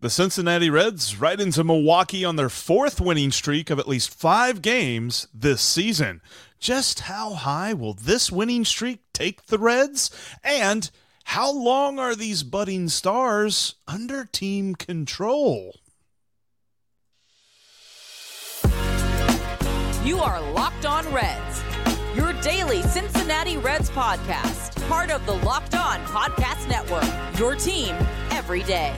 The Cincinnati Reds right into Milwaukee on their fourth winning streak of at least five games this season. Just how high will this winning streak take the Reds? And how long are these budding stars under team control? You are Locked On Reds, your daily Cincinnati Reds podcast, part of the Locked On Podcast Network, your team every day.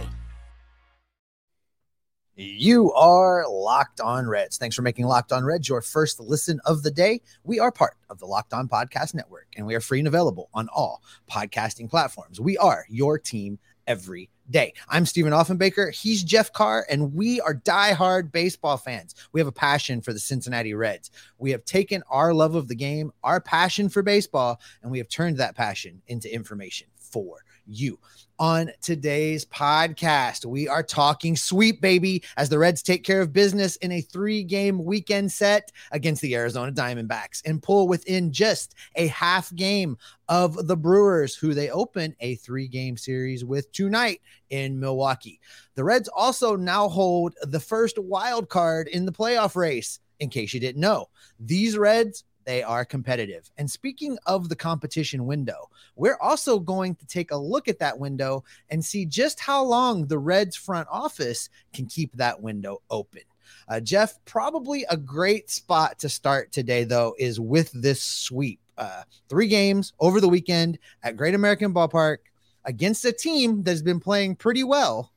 You are Locked On Reds. Thanks for making Locked On Reds your first listen of the day. We are part of the Locked On Podcast Network, and we are free and available on all podcasting platforms. We are your team every day. I'm Stephen Offenbaker. He's Jeff Carr, and we are diehard baseball fans. We have a passion for the Cincinnati Reds. We have taken our love of the game, our passion for baseball, and we have turned that passion into information for you. On today's podcast, we are talking sweep, baby, as the Reds take care of business in a three game weekend set against the Arizona Diamondbacks and pull within just a half game of the Brewers, who they open a three game series with tonight in Milwaukee. The Reds also now hold the first wild card in the playoff race. In case you didn't know, these Reds they are competitive. And speaking of the competition window, we're also going to take a look at that window and see just how long the Reds front office can keep that window open. Uh, Jeff, probably a great spot to start today, though, is with this sweep. Uh, three games over the weekend at Great American Ballpark against a team that's been playing pretty well,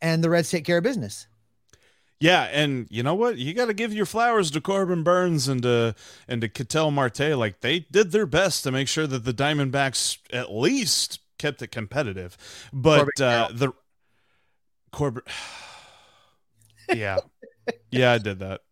and the Reds take care of business. Yeah, and you know what? You got to give your flowers to Corbin Burnes and to and to Ketel Marte. Like they did their best to make sure that the Diamondbacks at least kept it competitive. But uh, the Corbin, yeah, yeah, I did that.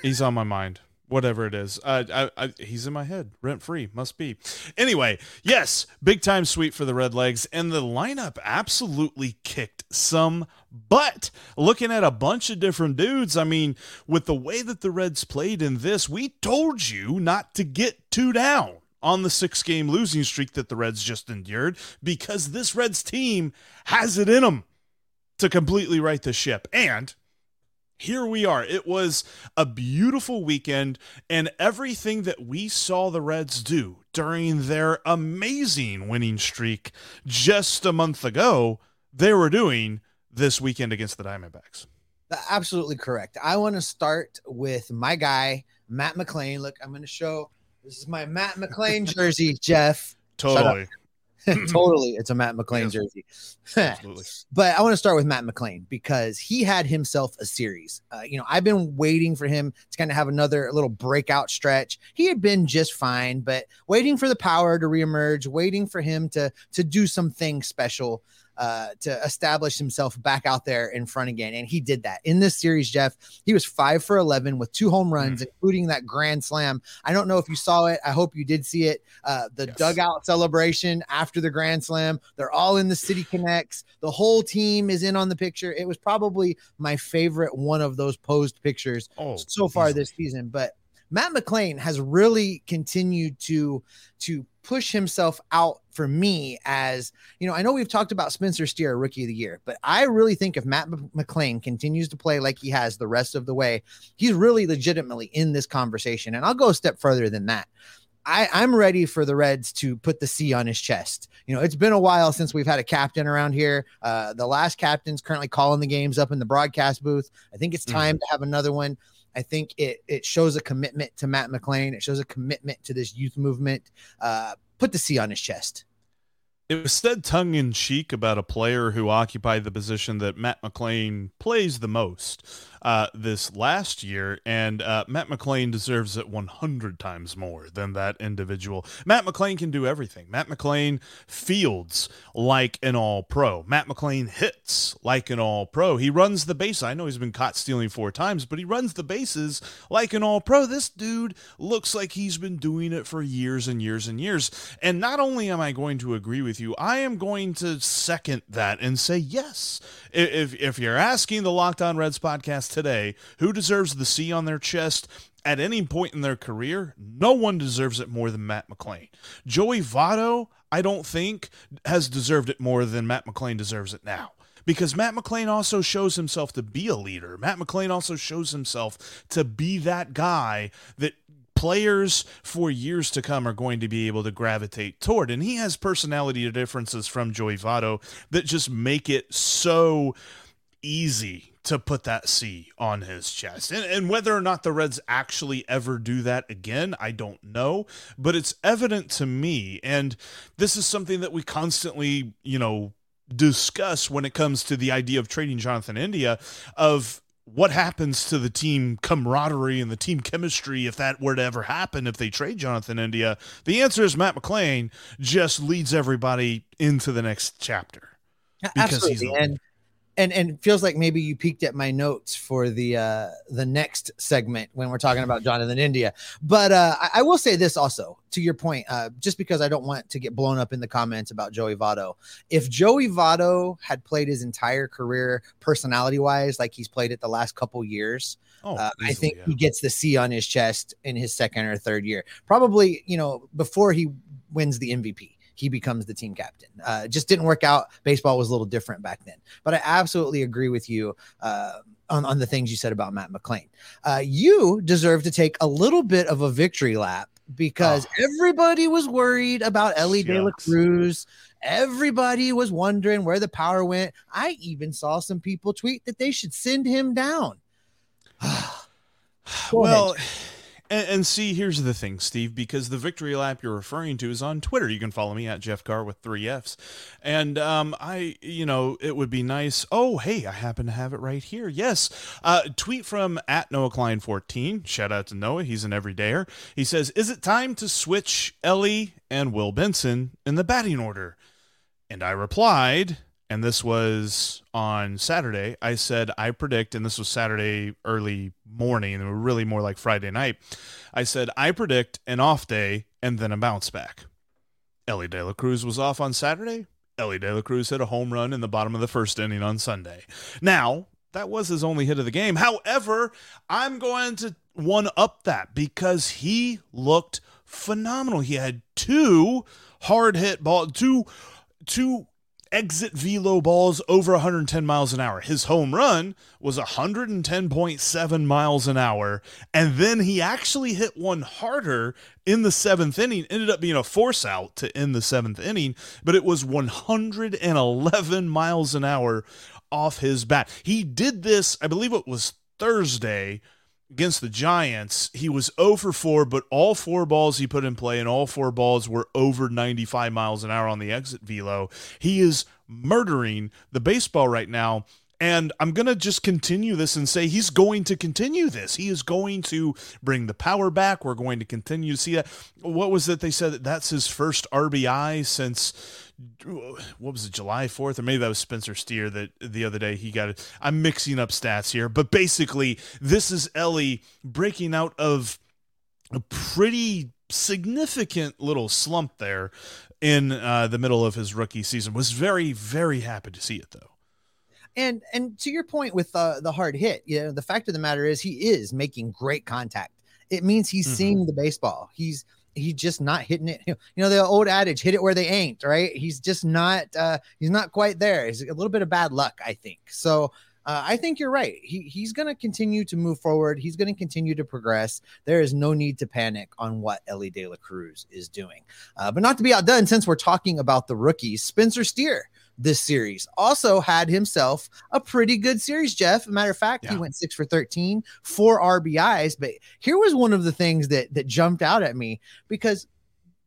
He's on my mind whatever it is. Uh, I, I, he's in my head, rent free, must be. Anyway, yes, big time sweep for the Red Legs, and the lineup absolutely kicked some butt. Looking at a bunch of different dudes, I mean, with the way that the Reds played in this, we told you not to get two down on the six game losing streak that the Reds just endured because this Reds team has it in them to completely right the ship. And here we are. It was a beautiful weekend, and everything that we saw the Reds do during their amazing winning streak just a month ago, they were doing this weekend against the Diamondbacks. Absolutely correct. I want to start with my guy, Matt McLain. Look, I'm going to show this is my Matt McLain jersey, Jeff. Totally. totally. It's a Matt McLain yes. jersey. Absolutely. but I want to start with Matt McLain because he had himself a series. Uh, you know, I've been waiting for him to kind of have another little breakout stretch. He had been just fine, but waiting for the power to reemerge, waiting for him to to do something special uh, to establish himself back out there in front again. And he did that in this series, Jeff. He was five for 11 with two home runs, mm. including that grand slam. I don't know if you saw it. I hope you did see it. Uh, the yes. dugout celebration after the grand slam. They're all in the City Connects. The whole team is in on the picture. It was probably my favorite one of those posed pictures oh, so far easily. this season. But Matt McLain has really continued to to push himself out for me as you know. I know we've talked about Spencer Steer, rookie of the year, but I really think if Matt McLain continues to play like he has the rest of the way, he's really legitimately in this conversation. And I'll go a step further than that. I, I'm ready for the Reds to put the C on his chest. You know, it's been a while since we've had a captain around here. Uh, the last captain's currently calling the games up in the broadcast booth. I think it's time mm-hmm. to have another one. I think it it shows a commitment to Matt McLain. It shows a commitment to this youth movement. Uh, put the C on his chest. It was said tongue in cheek about a player who occupied the position that Matt McLain plays the most uh, this last year, and uh, Matt McLain deserves it 100 times more than that individual. Matt McLain can do everything. Matt McLain fields like an all pro. Matt McLain hits like an all pro. He runs the base. I know he's been caught stealing four times, but he runs the bases like an all pro. This dude looks like he's been doing it for years and years and years. And not only am I going to agree with you, I am going to second that and say yes. If, if you're asking the Locked On Reds podcast today who deserves the C on their chest at any point in their career, no one deserves it more than Matt McLain. Joey Votto, I don't think, has deserved it more than Matt McLain deserves it now. Because Matt McLain also shows himself to be a leader. Matt McLain also shows himself to be that guy that players for years to come are going to be able to gravitate toward. And he has personality differences from Joey Votto that just make it so easy to put that C on his chest. And, and whether or not the Reds actually ever do that again, I don't know. But it's evident to me. And this is something that we constantly, you know, discuss when it comes to the idea of trading Jonathan India of what happens to the team camaraderie and the team chemistry if that were to ever happen if they trade Jonathan India? The answer is Matt McLain just leads everybody into the next chapter. Because Absolutely. he's and and and feels like maybe you peeked at my notes for the uh the next segment when we're talking about Jonathan India. But uh I, I will say this also to your point, uh, just because I don't want to get blown up in the comments about Joey Votto. If Joey Votto had played his entire career personality wise, like he's played it the last couple years, oh, uh, easily, I think yeah. he gets the C on his chest in his second or third year. Probably, you know, before he wins the MVP he becomes the team captain. Uh, just didn't work out. Baseball was a little different back then. But I absolutely agree with you uh, on, on the things you said about Matt McLain. Uh, you deserve to take a little bit of a victory lap because oh. everybody was worried about Elly De La Cruz. Everybody was wondering where the power went. I even saw some people tweet that they should send him down. well, ahead. And, and, see, here's the thing, Steve, because the victory lap you're referring to is on Twitter. You can follow me at Jeff Carr with three F's. And um, I, you know, it would be nice. Oh, hey, I happen to have it right here. Yes. Uh, tweet from at Noah Klein 14. Shout out to Noah. He's an everydayer. He says, Is it time to switch Elly and Will Benson in the batting order? And I replied, and this was on Saturday. I said, I predict, and this was Saturday early morning, and really more like Friday night. I said, I predict an off day and then a bounce back. Elly De La Cruz was off on Saturday. Elly De La Cruz hit a home run in the bottom of the first inning on Sunday. Now, that was his only hit of the game. However, I'm going to one up that because he looked phenomenal. He had two hard hit ball, two two exit velo balls over 110 miles an hour. His home run was 110.7 miles an hour. And then he actually hit one harder in the seventh inning. Ended up being a force out to end the seventh inning, but it was 111 miles an hour off his bat. He did this, I believe it was Thursday against the Giants, he was 0 for 4, but all four balls he put in play and all four balls were over 95 miles an hour on the exit velo. He is murdering the baseball right now. And I'm going to just continue this and say he's going to continue this. He is going to bring the power back. We're going to continue to see that. What was it they said that that's his first RBI since what was it, July 4th? Or maybe that was Spencer Steer that the other day he got it. I'm mixing up stats here, but basically, this is Elly breaking out of a pretty significant little slump there in uh, the middle of his rookie season. Was very, very happy to see it though. And and to your point with uh, the hard hit, you know, the fact of the matter is he is making great contact. It means he's mm-hmm. seeing the baseball. He's he's just not hitting it. You know, the old adage, hit it where they ain't, right? He's just not uh he's not quite there. He's a little bit of bad luck, I think. So uh, I think you're right. He he's going to continue to move forward. He's going to continue to progress. There is no need to panic on what Elly De La Cruz is doing. Uh, but not to be outdone, since we're talking about the rookies, Spencer Steer this series. Also had himself a pretty good series, Jeff. matter of fact, yeah. he went six for 13, four RBIs. But here was one of the things that that jumped out at me because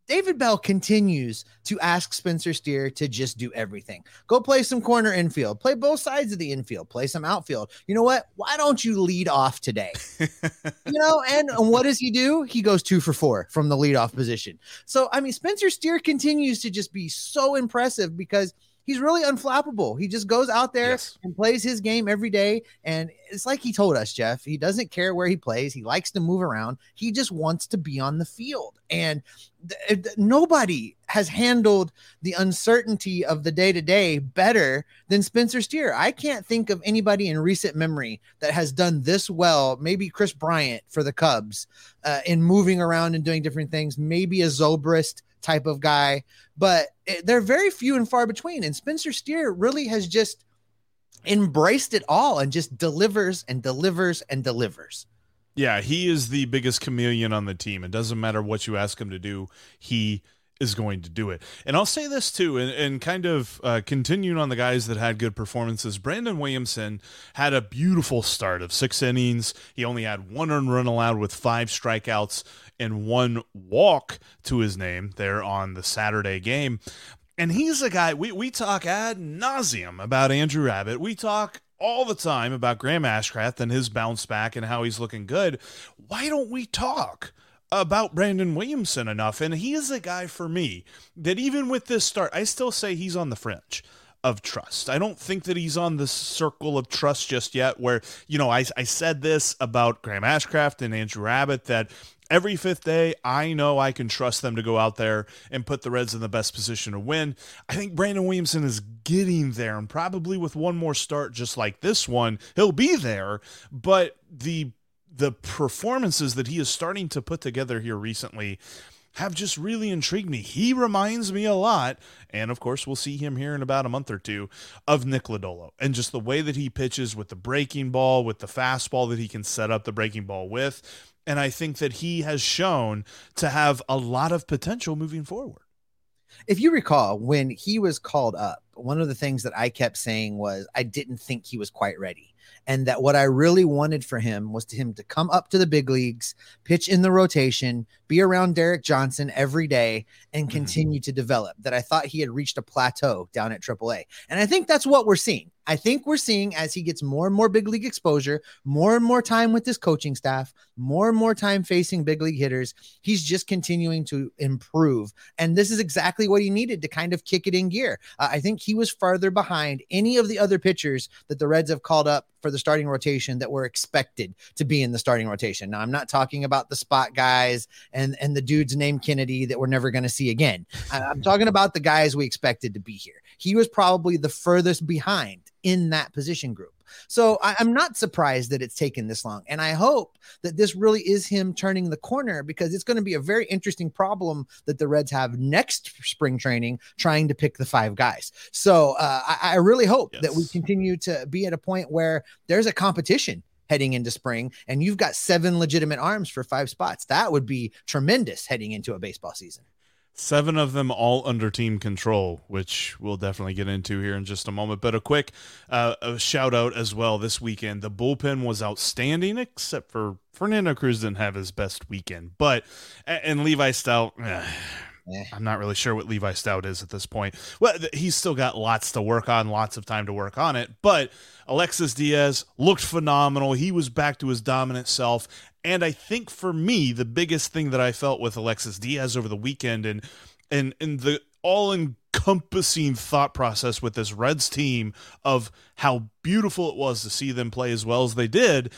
David Bell continues to ask Spencer Steer to just do everything. Go play some corner infield, play both sides of the infield, play some outfield. You know what? Why don't you lead off today? you know, and, and what does he do? He goes two for four from the leadoff position. So, I mean, Spencer Steer continues to just be so impressive because he's really unflappable. He just goes out there Yes. and plays his game every day. And it's like he told us, Jeff, he doesn't care where he plays. He likes to move around. He just wants to be on the field. And th- th- nobody has handled the uncertainty of the day to day better than Spencer Steer. I can't think of anybody in recent memory that has done this well. Maybe Kris Bryant for the Cubs uh, in moving around and doing different things. Maybe a Zobrist type of guy, but it, they're very few and far between. And Spencer Steer really has just embraced it all and just delivers and delivers and delivers. Yeah, he is the biggest chameleon on the team. It doesn't matter what you ask him to do, he is going to do it. And I'll say this too, and, and kind of uh, continuing on the guys that had good performances. Brandon Williamson had a beautiful start of six innings. He only had one earned run allowed with five strikeouts and one walk to his name there on the Saturday game. And he's a guy we, we talk ad nauseum about Andrew Abbott. We talk all the time about Graham Ashcraft and his bounce back and how he's looking good. Why don't we talk about Brandon Williamson enough? And he is a guy for me that even with this start, I still say he's on the fringe of trust. I don't think that he's on the circle of trust just yet where, you know, I, I said this about Graham Ashcraft and Andrew Abbott that every fifth day, I know I can trust them to go out there and put the Reds in the best position to win. I think Brandon Williamson is getting there, and probably with one more start just like this one, he'll be there. But the the performances that he is starting to put together here recently have just really intrigued me. He reminds me a lot, and of course, we'll see him here in about a month or two, of Nick Lodolo. And just the way that he pitches with the breaking ball, with the fastball that he can set up the breaking ball with. And I think that he has shown to have a lot of potential moving forward. If you recall, when he was called up, one of the things that I kept saying was I didn't think he was quite ready. And that what I really wanted for him was to him to come up to the big leagues, pitch in the rotation, be around Derek Johnson every day, and continue to develop. That I thought he had reached a plateau down at AAA. And I think that's what we're seeing. I think we're seeing as he gets more and more big league exposure, more and more time with his coaching staff, more and more time facing big league hitters, he's just continuing to improve. And this is exactly what he needed to kind of kick it in gear. Uh, I think he was farther behind any of the other pitchers that the Reds have called up for the starting rotation that were expected to be in the starting rotation. Now, I'm not talking about the spot guys and, and the dudes named Kennedy that we're never going to see again. I'm talking about the guys we expected to be here. He was probably the furthest behind in that position group. So I, I'm not surprised that it's taken this long. And I hope that this really is him turning the corner because it's going to be a very interesting problem that the Reds have next spring training trying to pick the five guys. So uh, I, I really hope that we continue to be at a point where there's a competition heading into spring and you've got seven legitimate arms for five spots. That would be tremendous heading into a baseball season. Seven of them all under team control, which we'll definitely get into here in just a moment. But a quick uh, a shout out as well this weekend. The bullpen was outstanding, except for Fernando Cruz didn't have his best weekend. But and Levi Stout, eh, Eh. I'm not really sure what Levi Stout is at this point. Well, he's still got lots to work on, lots of time to work on it. But Alexis Diaz looked phenomenal. He was back to his dominant self. And I think for me, the biggest thing that I felt with Alexis Diaz over the weekend and and and the all encompassing thought process with this Reds team of how beautiful it was to see them play as well as they did.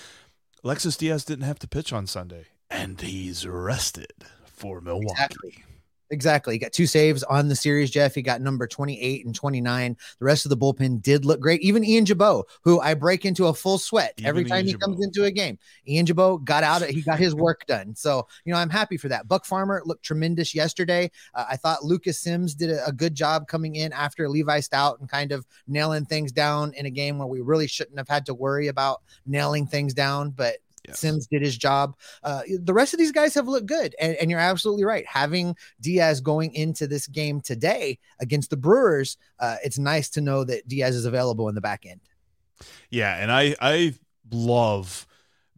Alexis Diaz didn't have to pitch on Sunday, and he's rested for Milwaukee. Exactly. Exactly. He got two saves on the series, Jeff. He got number 28 and 29. The rest of the bullpen did look great. Even Ian Gibaut, who I break into a full sweat every time Ian he comes into a game. Ian Gibaut got out, he got his work done. So, you know, I'm happy for that. Buck Farmer looked tremendous yesterday. Uh, I thought Lucas Sims did a, a good job coming in after Levi Stout and kind of nailing things down in a game where we really shouldn't have had to worry about nailing things down. But Yes. Sims did his job. Uh, the rest of these guys have looked good, and, and you're absolutely right. Having Diaz going into this game today against the Brewers, uh, it's nice to know that Diaz is available in the back end. Yeah, and I I love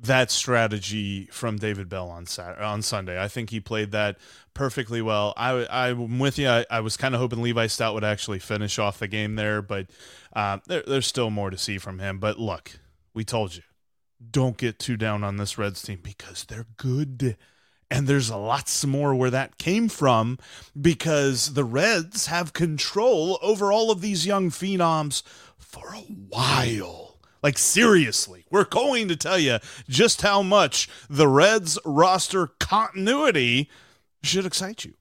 that strategy from David Bell on Saturday, on Sunday. I think he played that perfectly well. I, I'm with you. I, I was kind of hoping Levi Stout would actually finish off the game there, but uh, there, there's still more to see from him. But look, we told you, don't get too down on this Reds team because they're good. And there's lots more where that came from because the Reds have control over all of these young phenoms for a while. Like, seriously, we're going to tell you just how much the Reds roster continuity should excite you.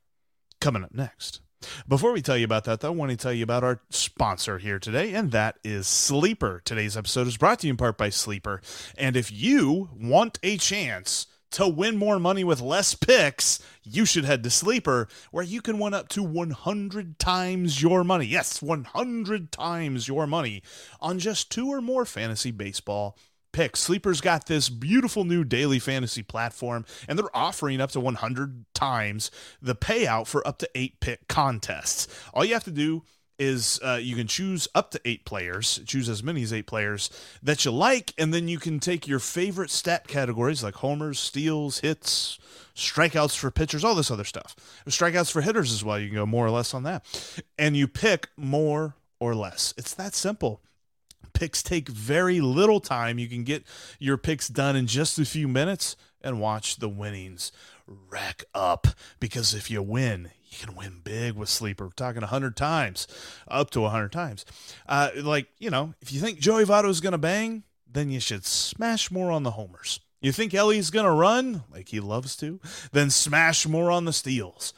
Coming up next. Before we tell you about that, though, I want to tell you about our sponsor here today, and that is Sleeper. Today's episode is brought to you in part by Sleeper. And if you want a chance, to win more money with less picks, you should head to Sleeper, where you can win up to 100 times your money. Yes, 100 times your money on just two or more fantasy baseball picks. Sleeper's got this beautiful new daily fantasy platform, and they're offering up to 100 times the payout for up to eight pick contests. All you have to do is uh, you can choose up to eight players, choose as many as eight players that you like, and then you can take your favorite stat categories like homers, steals, hits, strikeouts for pitchers, all this other stuff. Strikeouts for hitters as well. You can go more or less on that. And you pick more or less. It's that simple. Picks take very little time. You can get your picks done in just a few minutes and watch the winnings rack up because if you win, you can win big with sleeper. We're talking 100 times, up to 100 times. Uh, like, you know, if you think Joey Votto is going to bang, then you should smash more on the homers. You think Elly's going to run, like he loves to, then smash more on the steals.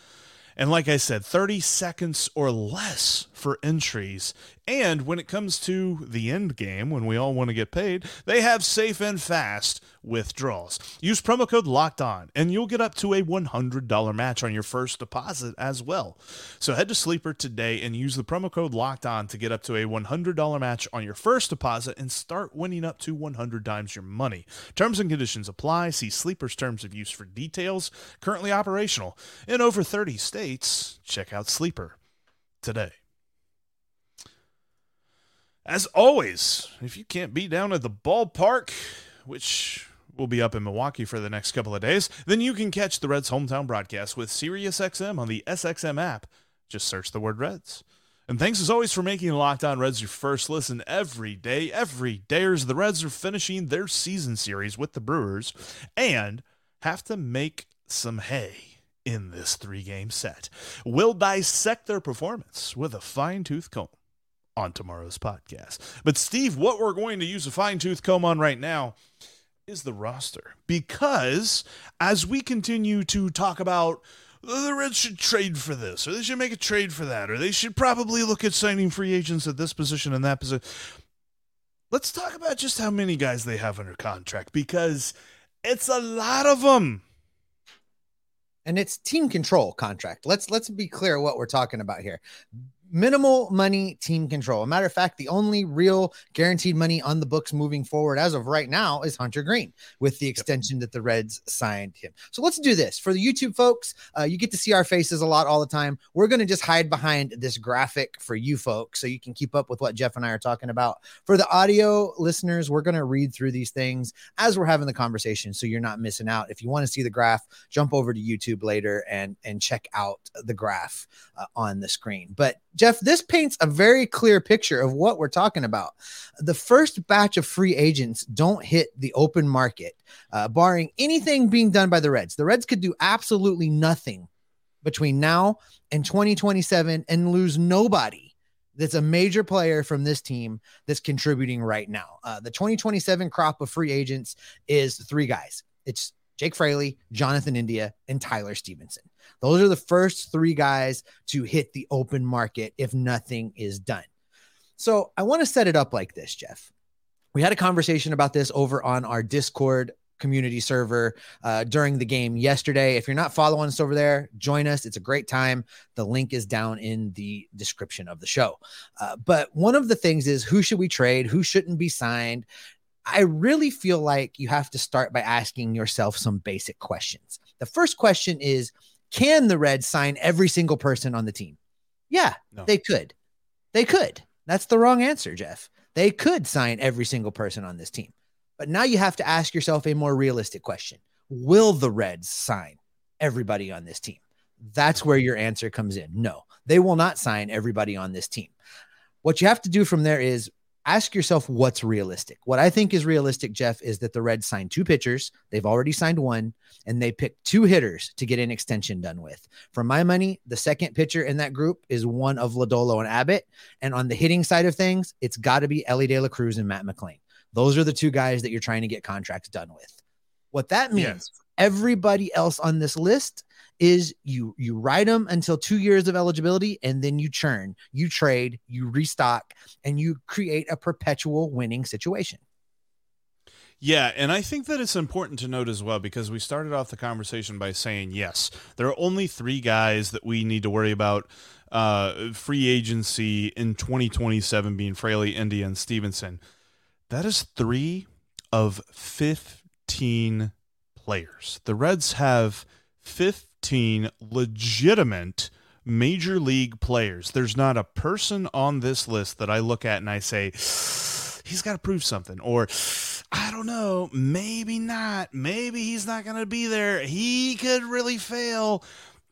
And like I said, 30 seconds or less for entries. And when it comes to the end game, when we all want to get paid, they have safe and fast withdrawals. Use promo code locked on and you'll get up to a $100 match on your first deposit as well. So head to Sleeper today and use the promo code locked on to get up to a $100 match on your first deposit and start winning up to 100 times your money. Terms and conditions apply. See Sleeper's terms of use for details. Currently operational in over 30 states. Check out Sleeper today. As always, if you can't be down at the ballpark, which will be up in Milwaukee for the next couple of days, then you can catch the Reds hometown broadcast with SiriusXM on the SXM app. Just search the word Reds. And thanks as always for making Locked On Reds your first listen every day. Every day, as the Reds are finishing their season series with the Brewers and have to make some hay in this three game set. We'll dissect their performance with a fine tooth comb on tomorrow's podcast. But, Steve, what we're going to use a fine tooth comb on right now is the roster. Because as we continue to talk about oh, the Reds should trade for this, or they should make a trade for that, or they should probably look at signing free agents at this position and that position. Let's talk about just how many guys they have under contract because it's a lot of them. And it's team control contract. Let's let's be clear what we're talking about here minimal money team control. A matter of fact, the only real guaranteed money on the books moving forward as of right now is Hunter Greene with the extension yep. that the Reds signed him. So let's do this for the YouTube folks. Uh, you get to see our faces a lot all the time. We're going to just hide behind this graphic for you folks so you can keep up with what Jeff and I are talking about. For the audio listeners, we're going to read through these things as we're having the conversation so you're not missing out. If you want to see the graph, jump over to YouTube later and and check out the graph uh, on the screen. But Jeff, this paints a very clear picture of what we're talking about. The first batch of free agents don't hit the open market, uh, barring anything being done by the Reds. The Reds could do absolutely nothing between now and 2027 and lose nobody that's a major player from this team that's contributing right now. Uh, the 2027 crop of free agents is three guys. It's Jake Fraley, Jonathan India, and Tyler Stephenson. Those are the first three guys to hit the open market if nothing is done. So I want to set it up like this, Jeff. We had a conversation about this over on our Discord community server uh, during the game yesterday. If you're not following us over there, join us. It's a great time. The link is down in the description of the show. Uh, but one of the things is who should we trade? Who shouldn't be signed? I really feel like you have to start by asking yourself some basic questions. The first question is can the Reds sign every single person on the team? Yeah, no. they could. They could. That's the wrong answer, Jeff. They could sign every single person on this team. But now you have to ask yourself a more realistic question Will the Reds sign everybody on this team? That's where your answer comes in. No, they will not sign everybody on this team. What you have to do from there is ask yourself what's realistic. What I think is realistic, Jeff, is that the Reds signed two pitchers. They've already signed one, and they picked two hitters to get an extension done with. For my money, the second pitcher in that group is one of Lodolo and Abbott. And on the hitting side of things, it's got to be Elly De La Cruz and Matt McLain. Those are the two guys that you're trying to get contracts done with. What that means, yes. Everybody else on this list is you you ride them until two years of eligibility and then you churn, you trade, you restock, and you create a perpetual winning situation. Yeah, and I think that it's important to note as well because we started off the conversation by saying yes, there are only three guys that we need to worry about uh, free agency in 2027 being Fraley, India, and Stephenson. That is three of 15 players. The Reds have 15 legitimate major league players. There's not a person on this list that I look at and I say, he's got to prove something. Or, I don't know, maybe not. Maybe he's not going to be there. He could really fail.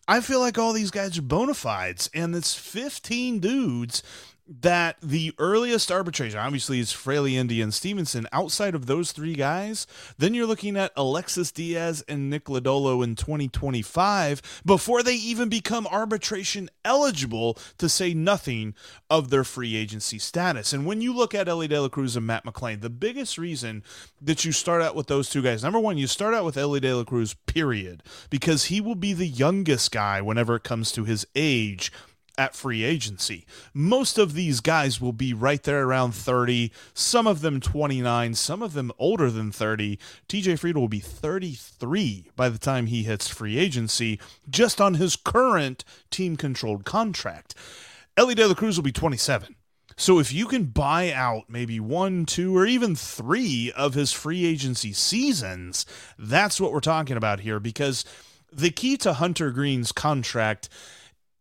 I feel like all these guys are bona fides, and it's 15 dudes that the earliest arbitration obviously is Fraley, India, and Stephenson. Outside of those three guys, then you're looking at Alexis Diaz and Nick Lodolo in 2025 before they even become arbitration eligible, to say nothing of their free agency status. And when you look at Elly De La Cruz and Matt McLain, the biggest reason that you start out with those two guys, number one, you start out with Elly De La Cruz, period, because he will be the youngest guy whenever it comes to his age at free agency. Most of these guys will be right there around 30, some of them 29, some of them older than 30. TJ Friedl will be 33 by the time he hits free agency just on his current team controlled contract. Elly De La Cruz will be 27. So if you can buy out maybe one, two, or even three of his free agency seasons, that's what we're talking about here because the key to Hunter Greene's contract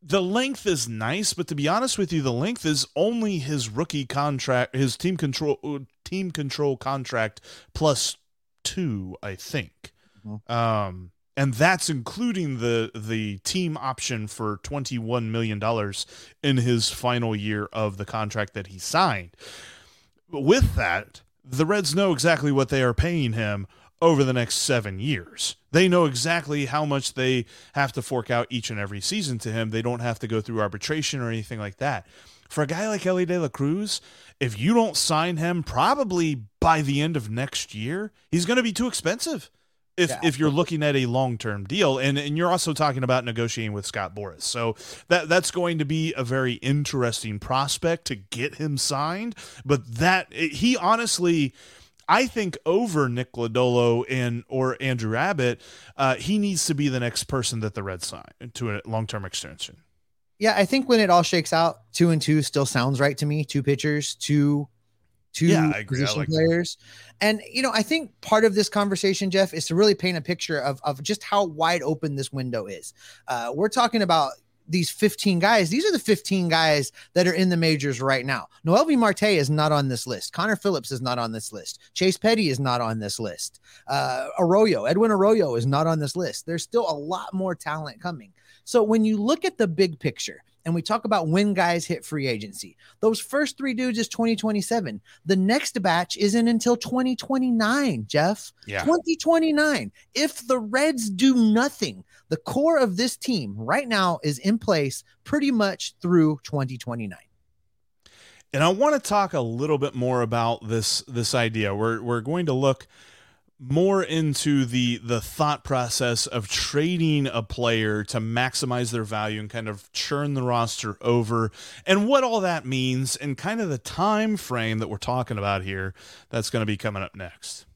the length is nice, but to be honest with you, the length is only his rookie contract, his team control team control contract plus two, I think. Mm-hmm. Um, and that's including the the team option for twenty one million dollars in his final year of the contract that he signed. But with that, the Reds know exactly what they are paying him over the next seven years. They know exactly how much they have to fork out each and every season to him. They don't have to go through arbitration or anything like that. For a guy like Elly De La Cruz, if you don't sign him probably by the end of next year, he's going to be too expensive. If, yeah. if you're looking at a long term deal, and, and you're also talking about negotiating with Scott Boras, so that that's going to be a very interesting prospect to get him signed. But that he honestly, I think over Nick Lodolo and or Andrew Abbott, uh, he needs to be the next person that the Reds sign to a long term extension. Yeah, I think when it all shakes out, two and two still sounds right to me. Two pitchers, two two yeah, position like players. That. And you know, I think part of this conversation, Jeff, is to really paint a picture of of just how wide open this window is. Uh, we're talking about these 15 guys, these are the 15 guys that are in the majors right now. Noelvi Marte is not on this list. Connor Phillips is not on this list. Chase Petty is not on this list. Uh, Arroyo, Edwin Arroyo is not on this list. There's still a lot more talent coming. So when you look at the big picture, and we talk about when guys hit free agency. Those first three dudes is 2027. The next batch isn't until 2029, Jeff. Yeah. 2029. If the Reds do nothing, the core of this team right now is in place pretty much through 2029. And I want to talk a little bit more about this this idea. We're we're going to look more into the the thought process of trading a player to maximize their value and kind of churn the roster over and what all that means and kind of the time frame that we're talking about here that's going to be coming up next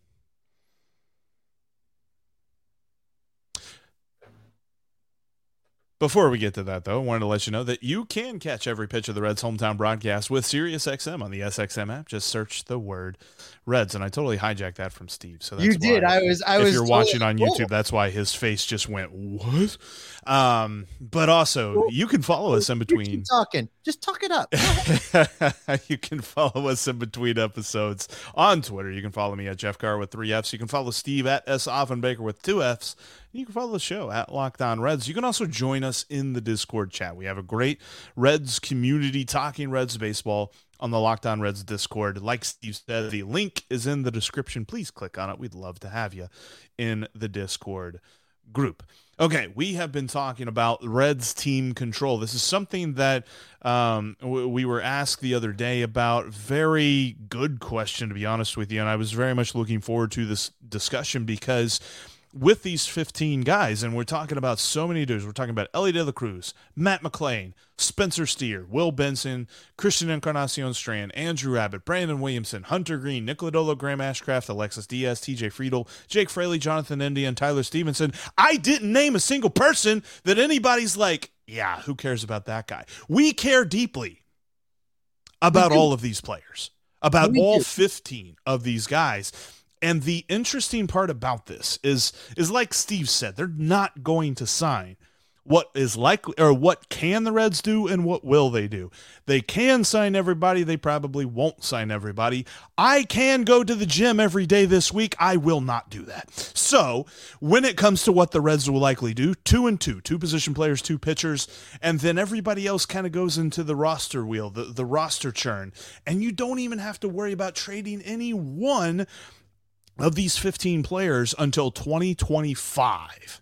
Before we get to that, though, I wanted to let you know that you can catch every pitch of the Reds' hometown broadcast with SiriusXM on the SXM app. Just search the word Reds, and I totally hijacked that from Steve. So that's you did. why- I was. I if was. you're totally watching on cool. YouTube, that's why his face just went what? Um, but also, you can follow us in between. talking. Just talk it up. you can follow us in between episodes on Twitter. You can follow me at Jeff Carr with three F's. You can follow Steve at S Offenbaker with two F's. You can follow the show at Locked On Reds. You can also join us in the Discord chat. We have a great Reds community talking Reds baseball on the Locked On Reds Discord. Like Steve said, the link is in the description. Please click on it. We'd love to have you in the Discord group. Okay, we have been talking about Reds team control. This is something that um, we were asked the other day about. Very good question, to be honest with you. And I was very much looking forward to this discussion because with these 15 guys, and we're talking about so many dudes. We're talking about Elly De La Cruz, Matt McLain, Spencer Steer, Will Benson, Christian Encarnacion Strand, Andrew Abbott, Brandon Williamson, Hunter Greene, Nick Lodolo, Graham Ashcraft, Alexis Diaz, TJ Friedl, Jake Fraley, Jonathan India, and Tyler Stephenson. I didn't name a single person that anybody's like, yeah, who cares about that guy? We care deeply about all of these players, about all 15 of these guys. And the interesting part about this is is like Steve said, they're not going to sign. What is likely or what can the Reds do and what will they do? They can sign everybody, they probably won't sign everybody. I can go to the gym every day this week. I will not do that. So, when it comes to what the Reds will likely do, two and two, two position players, two pitchers, and then everybody else kind of goes into the roster wheel, the, the roster churn. And you don't even have to worry about trading any one of these 15 players until 2025.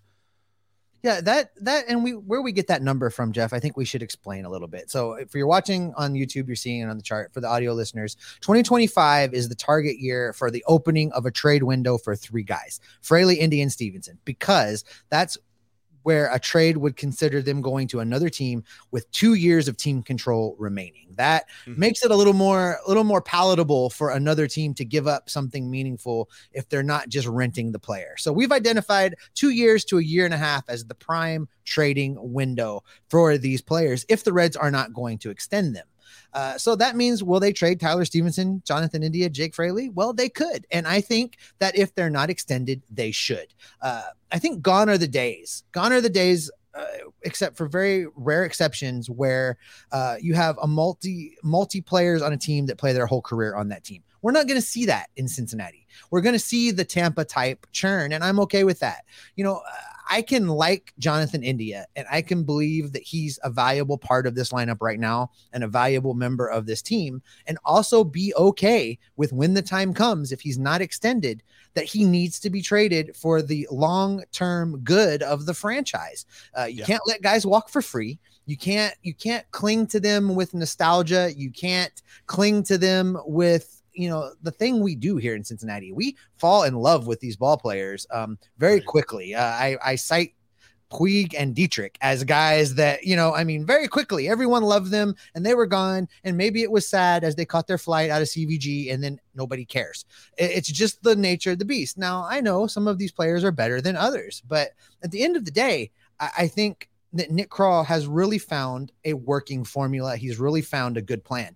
Yeah, that that and we where we get that number from, Jeff, I think we should explain a little bit. So if you're watching on YouTube, you're seeing it on the chart for the audio listeners. 2025 is the target year for the opening of a trade window for three guys, Fraley, Indy, and Stephenson, because that's where a trade would consider them going to another team with two years of team control remaining. That Mhm. makes it a little more a little more palatable for another team to give up something meaningful if they're not just renting the player. So we've identified two years to a year and a half as the prime trading window for these players if the Reds are not going to extend them. Uh, so that means will they trade Tyler Stephenson, Jonathan India, Jake Fraley? Well, they could, and I think that if they're not extended, they should. Uh, I think gone are the days. Gone are the days. Uh, except for very rare exceptions where uh, you have a multi multi players on a team that play their whole career on that team. We're not going to see that in Cincinnati. We're going to see the Tampa type churn, and I'm okay with that. You know, I can like Jonathan India, and I can believe that he's a valuable part of this lineup right now and a valuable member of this team, and also be okay with when the time comes, if he's not extended, that he needs to be traded for the long term good of the franchise. Uh, you Yeah. can't let guys walk for free. You can't you can't cling to them with nostalgia. You can't cling to them with you know the thing we do here in Cincinnati. We fall in love with these ball players um, very quickly. Uh, I I cite Puig and Dietrich as guys that, you know, I mean, very quickly, everyone loved them and they were gone. And maybe it was sad as they caught their flight out of CVG and then nobody cares. It- It's just the nature of the beast. Now, I know some of these players are better than others, but at the end of the day, I, I think that Nick Krall has really found a working formula. He's really found a good plan.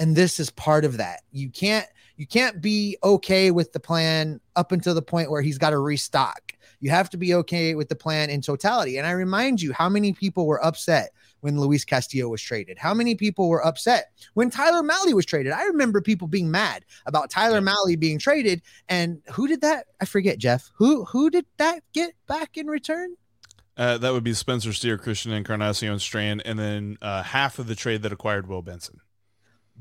And this is part of that. You can't you can't be okay with the plan up until the point where he's got to restock. You have to be okay with the plan in totality. And I remind you how many people were upset when Luis Castillo was traded. How many people were upset when Tyler Mahle was traded? I remember people being mad about Tyler Yeah. Mahle being traded. And who did that? I forget, Jeff. Who who did that get back in return? Uh, that would be Spencer Steer, Christian Encarnacion Strand, and then uh, half of the trade that acquired Will Benson.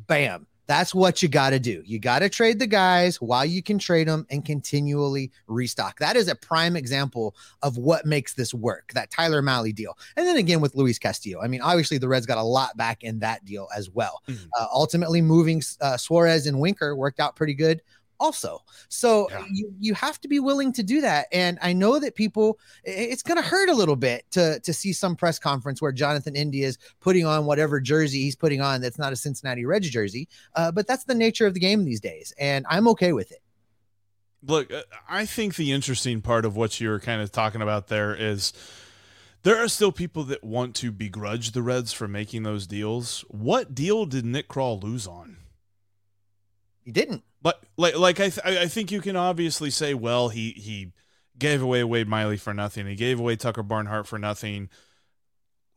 Bam. That's what you got to do. You got to trade the guys while you can trade them and continually restock. That is a prime example of what makes this work. That Tyler Mahle deal, and then again with Luis Castillo. I mean, obviously the Reds got a lot back in that deal as well. Mhm. Uh, ultimately, moving uh, Suarez and Winker worked out pretty good. Also, so Yeah. you you have to be willing to do that. And I know that people, it's going to hurt a little bit to to see some press conference where Jonathan India is putting on whatever jersey he's putting on that's not a Cincinnati Reds jersey. Uh, but that's the nature of the game these days, and I'm okay with it. Look, uh, I think the interesting part of what you're kind of talking about there is there are still people that want to begrudge the Reds for making those deals. What deal did Nick Krall lose on? He didn't. But like, like I, th- I think you can obviously say, well, he he gave away Wade Miley for nothing. He gave away Tucker Barnhart for nothing.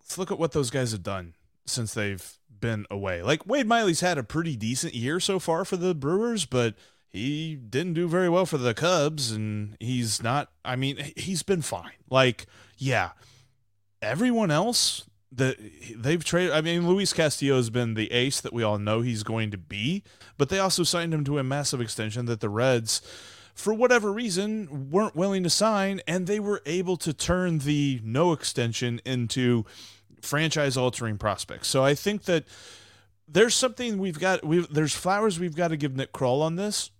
Let's look at what those guys have done since they've been away. Like Wade Miley's had a pretty decent year so far for the Brewers, but he didn't do very well for the Cubs, and he's not. I mean, he's been fine. Like, yeah, everyone else that they've traded. I mean, Luis Castillo has been the ace that we all know he's going to be, but they also signed him to a massive extension that the Reds, for whatever reason, weren't willing to sign, and they were able to turn the no extension into franchise altering prospects. So I think that there's something we've got. We there's flowers we've got to give Nick Krall on this.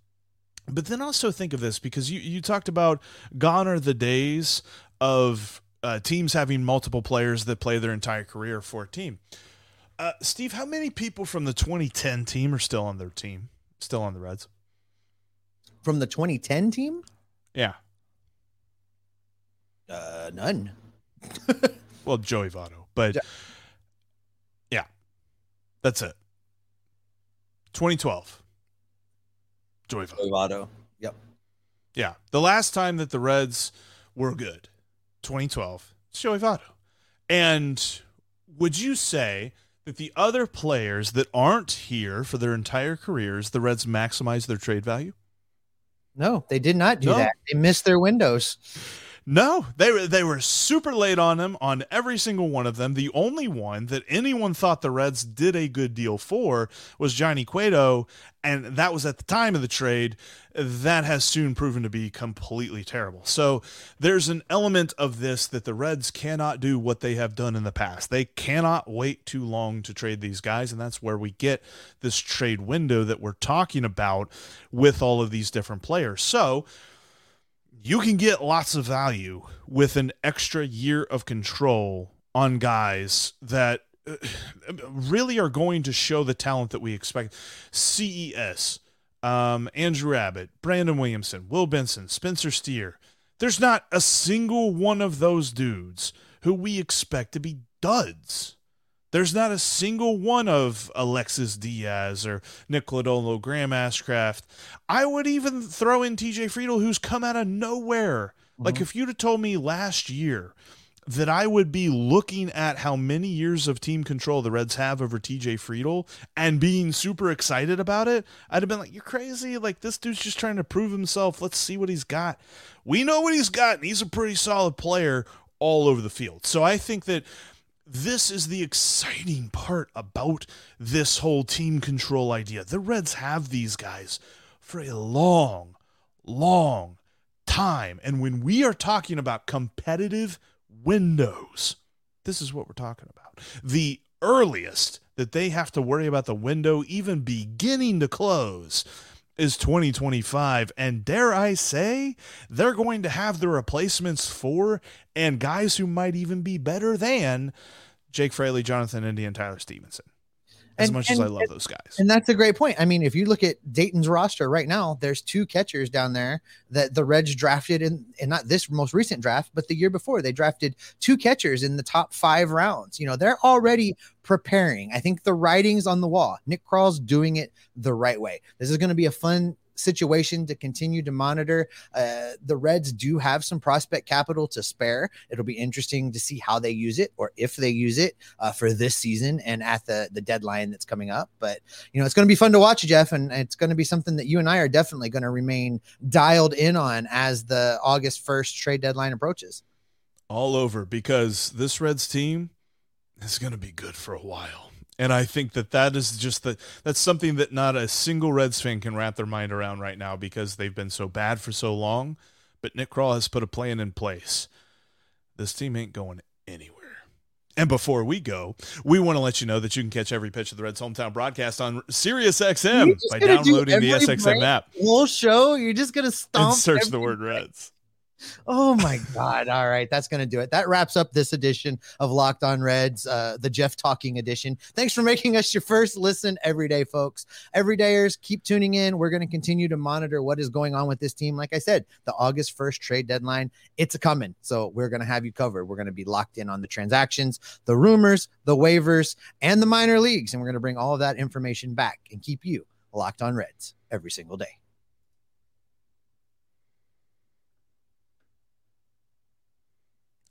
But then also think of this because you, you talked about gone are the days of uh, teams having multiple players that play their entire career for a team. Uh, Steve, how many people from the 2010 team are still on their team, still on the Reds? From the 2010 team? Yeah. Uh, none. well, Joey Votto, but yeah, that's it. 2012. Joey Votto. Joey Votto. Yep. Yeah. The last time that the Reds were good 2012. It's Joey Votto. And would you say that the other players that aren't here for their entire careers, the Reds maximize their trade value? No, they did not do No. that. They missed their windows. No, they were they were super late on him on every single one of them. The only one that anyone thought the Reds did a good deal for was Johnny Cueto, and that was at the time of the trade. That has soon proven to be completely terrible. So there's an element of this that the Reds cannot do what they have done in the past. They cannot wait too long to trade these guys, and that's where we get this trade window that we're talking about with all of these different players. So you can get lots of value with an extra year of control on guys that uh, really are going to show the talent that we expect. CES, um, Andrew Abbott, Brandon Williamson, Will Benson, Spencer Steer. There's not a single one of those dudes who we expect to be duds. There's not a single one of Alexis Diaz or Nick Lodolo, Graham Ashcraft. I would even throw in TJ Friedl, who's come out of nowhere. Like mm-hmm. if you'd have told me last year that I would be looking at how many years of team control the Reds have over TJ Friedl and being super excited about it, I'd have been like, You're crazy. Like, this dude's just trying to prove himself. Let's see what he's got. We know what he's got, and he's a pretty solid player all over the field. So I think that this is the exciting part about this whole team control idea. The Reds have these guys for a long, long time. And when we are talking about competitive windows, this is what we're talking about. The earliest that they have to worry about the window even beginning to close is 2025 and dare I say they're going to have the replacements for and guys who might even be better than Jake Fraley, Jonathan India and Tyler Stephenson. As And- much as I love those guys. And that's a great point. I mean, if you look at Dayton's roster right now, there's two catchers down there that the Reds drafted in, and not this most recent draft, but the year before they drafted two catchers in the top five rounds. You know, they're already preparing. I think the writing's on the wall. Nick Krall's doing it the right way. This is going to be a fun situation to continue to monitor. Uh, the Reds do have some prospect capital to spare. It'll be interesting to see how they use it or if they use it uh, for this season and at the the deadline that's coming up. But you know, it's going to be fun to watch, Jeff, and it's going to be something that you and I are definitely going to remain dialed in on as the August first trade deadline approaches. all over because this Reds team is going to be good for a while. And I think that that is just the that's something that not a single Reds fan can wrap their mind around right now because they've been so bad for so long. But Nick Krall has put a plan in place. This team ain't going anywhere. And before we go, we want to let you know that you can catch every pitch of the Reds hometown broadcast on SiriusXM by gonna do downloading the SXM app Whole show, you're just to stomp and search the word Reds. Oh my God. All right. That's going to do it. That wraps up this edition of Locked On Reds, uh, the Jeff Talking edition. Thanks for making us your first listen every day, folks. Everydayers, keep tuning in. We're going to continue to monitor what is going on with this team. Like I said, the August 1st trade deadline, it's a coming. So we're going to have you covered. We're going to be locked in on the transactions, the rumors, the waivers, and the minor leagues. And we're going to bring all of that information back and keep you locked on Reds every single day.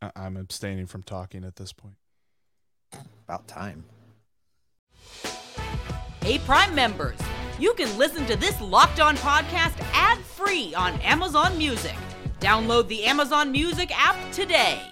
I- I'm abstaining from talking at this point. About time. Hey, Prime members, you can listen to this Locked On podcast ad free on Amazon Music. Download the Amazon Music app today.